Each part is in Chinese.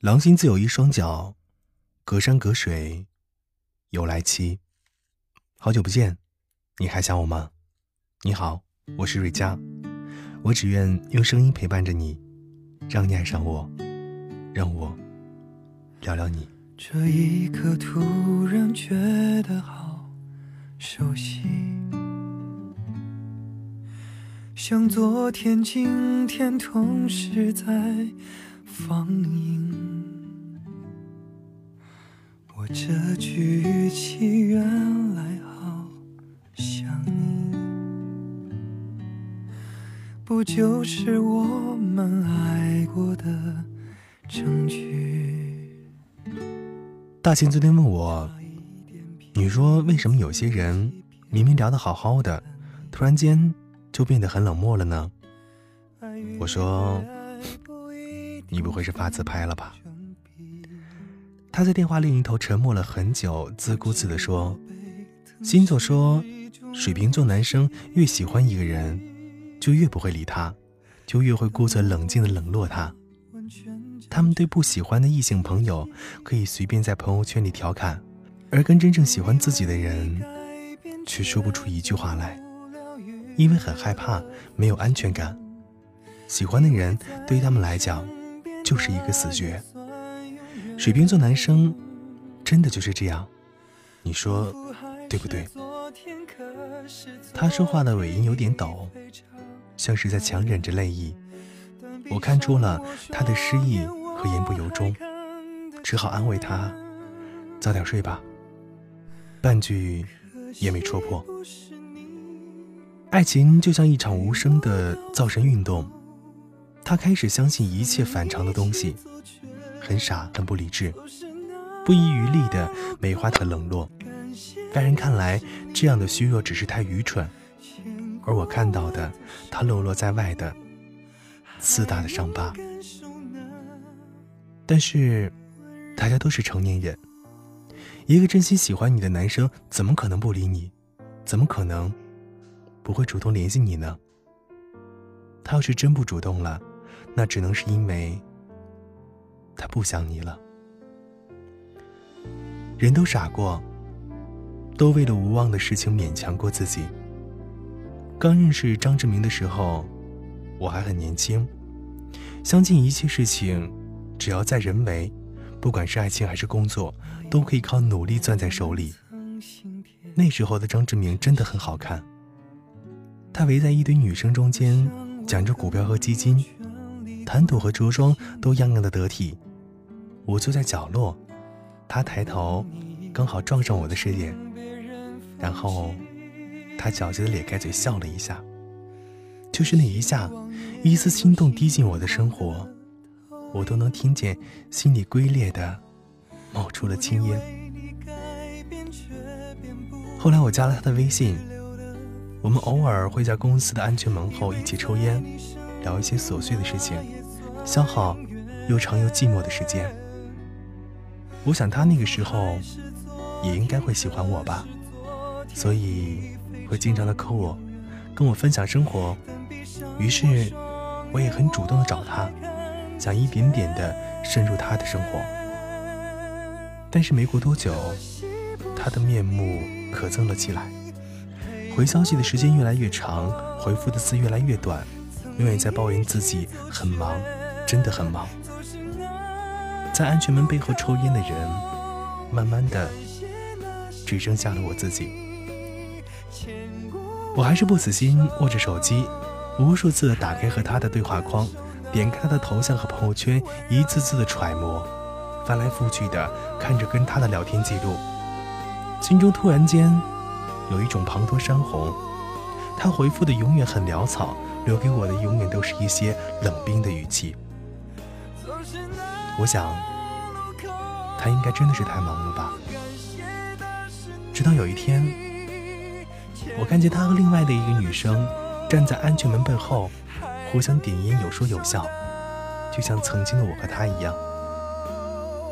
狼心自有一双脚，隔山隔水有来期。好久不见，你还想我吗？你好，我是瑞佳，我只愿用声音陪伴着你，让你爱上我，让我聊聊你。这一刻突然觉得好熟悉，像昨天、今天同时在放映。我这句语气原来好像你，不就是我们爱过的证据？大庆昨天问我，你说为什么有些人明明聊得好好的，突然间就变得很冷漠了呢？我说，你不会是发自拍了吧？他在电话另一头沉默了很久，自顾自地说：“星座说，水瓶座男生越喜欢一个人，就越不会理他，就越会故作冷静地冷落他。他们对不喜欢的异性朋友，可以随便在朋友圈里调侃，而跟真正喜欢自己的人，却说不出一句话来，因为很害怕，没有安全感。喜欢的人对于他们来讲，就是一个死穴。”水瓶座男生真的就是这样，你说对不对？他说话的尾音有点抖，像是在强忍着泪意。我看出了他的失意和言不由衷，只好安慰他：“早点睡吧。”半句也没戳破。爱情就像一场无声的造神运动，他开始相信一切反常的东西。很傻，很不理智，不遗余力的美化他冷落。外人看来，这样的虚弱只是太愚蠢，而我看到的，他露落在外的四大的伤疤。但是，大家都是成年人，一个真心喜欢你的男生，怎么可能不理你？怎么可能不会主动联系你呢？他要是真不主动了，那只能是因为。他不想你了。人都傻过，都为了无望的事情勉强过自己。刚认识张志明的时候，我还很年轻，相信一切事情只要在人为，不管是爱情还是工作，都可以靠努力攥在手里。那时候的张志明真的很好看，他围在一堆女生中间，讲着股票和基金，谈吐和着装都样样的得体。我坐在角落，他抬头，刚好撞上我的视线，然后他狡黠的咧开嘴笑了一下。就是那一下，一丝心动滴进我的生活，我都能听见心里龟裂的冒出了青烟。后来我加了他的微信，我们偶尔会在公司的安全门后一起抽烟，聊一些琐碎的事情，消耗又长又寂寞的时间。我想他那个时候也应该会喜欢我吧，所以会经常的扣我，跟我分享生活。于是我也很主动的找他，想一点点的深入他的生活。但是没过多久，他的面目可憎了起来，回消息的时间越来越长，回复的字越来越短，永远在抱怨自己很忙，真的很忙。在安全门背后抽烟的人，慢慢的只剩下了我自己。我还是不死心，握着手机，无数次打开和他的对话框，点开他的头像和朋友圈，一次次的揣摩，翻来覆去的看着跟他的聊天记录，心中突然间有一种滂沱山洪。他回复的永远很潦草，留给我的永远都是一些冷冰的语气。我想，他应该真的是太忙了吧。直到有一天，我看见他和另外的一个女生站在安全门背后，互相点烟，有说有笑，就像曾经的我和他一样。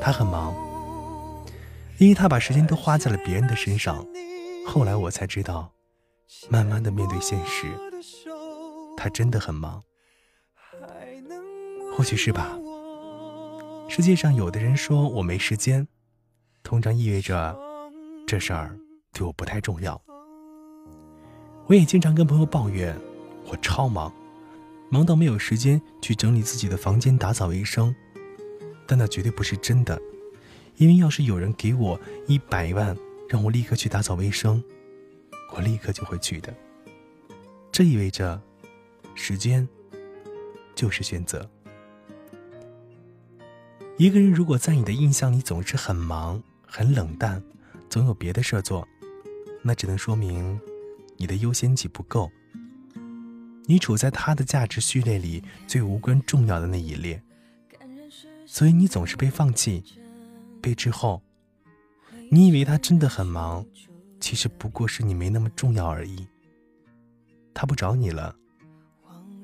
他很忙，因为他把时间都花在了别人的身上。后来我才知道，慢慢的面对现实，他真的很忙。或许是吧。世界上有的人说我没时间，通常意味着这事儿对我不太重要。我也经常跟朋友抱怨我超忙，忙到没有时间去整理自己的房间、打扫卫生。但那绝对不是真的，因为要是有人给我一百万，让我立刻去打扫卫生，我立刻就会去的。这意味着，时间就是选择。一个人如果在你的印象里总是很忙、很冷淡，总有别的事做，那只能说明你的优先级不够。你处在他的价值序列里最无关重要的那一列。所以你总是被放弃，被之后，你以为他真的很忙，其实不过是你没那么重要而已。他不找你了，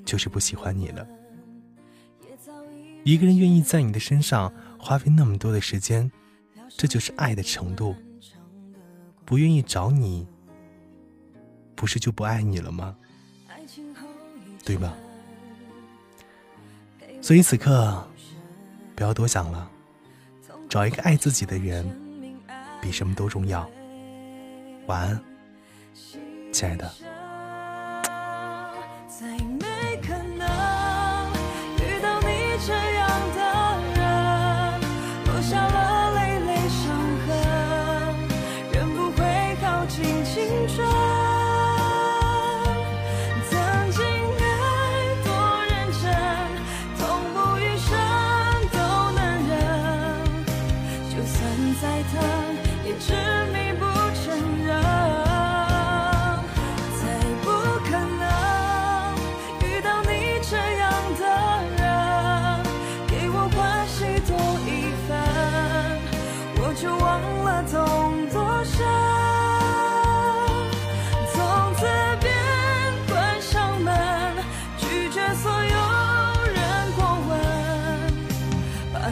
就是不喜欢你了。一个人愿意在你的身上花费那么多的时间，这就是爱的程度。不愿意找你，不是就不爱你了吗？对吧？所以此刻。不要多想了，找一个爱自己的人，比什么都重要。晚安，亲爱的。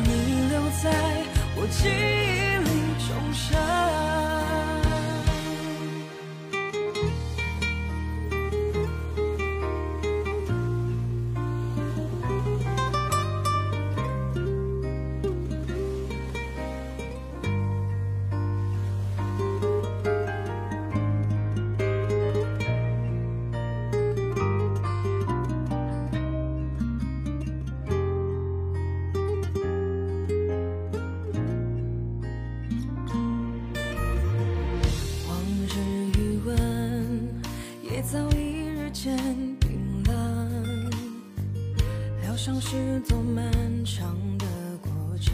你留在我记忆里重生。像是座漫长的过程，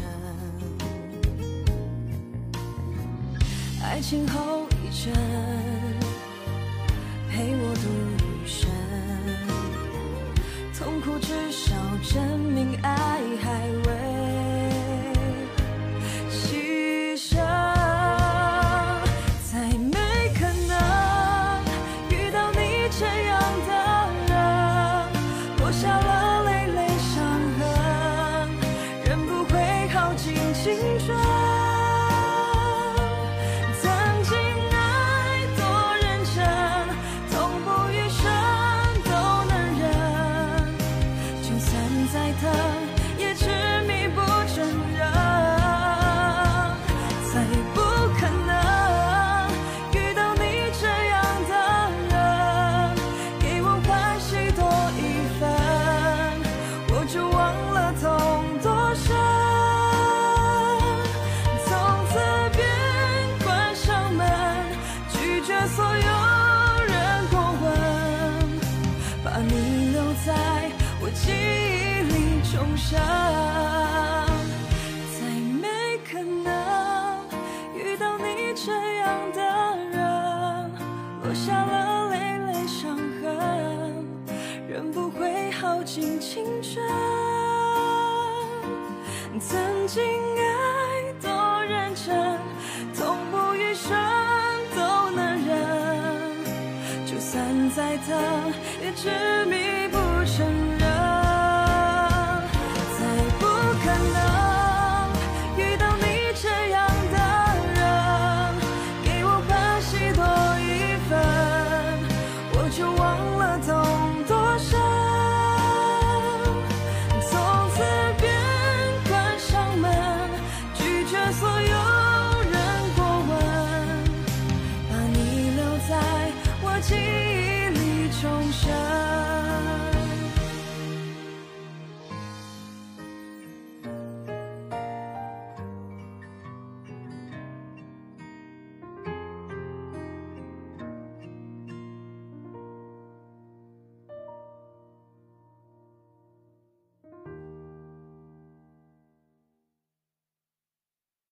爱情后遗症陪我度余生，痛苦至少证明爱还想再没可能遇到你这样的人，落下了累累伤痕，人不会耗尽青春。曾经爱多认真，痛不欲生都能忍，就算再疼也执迷。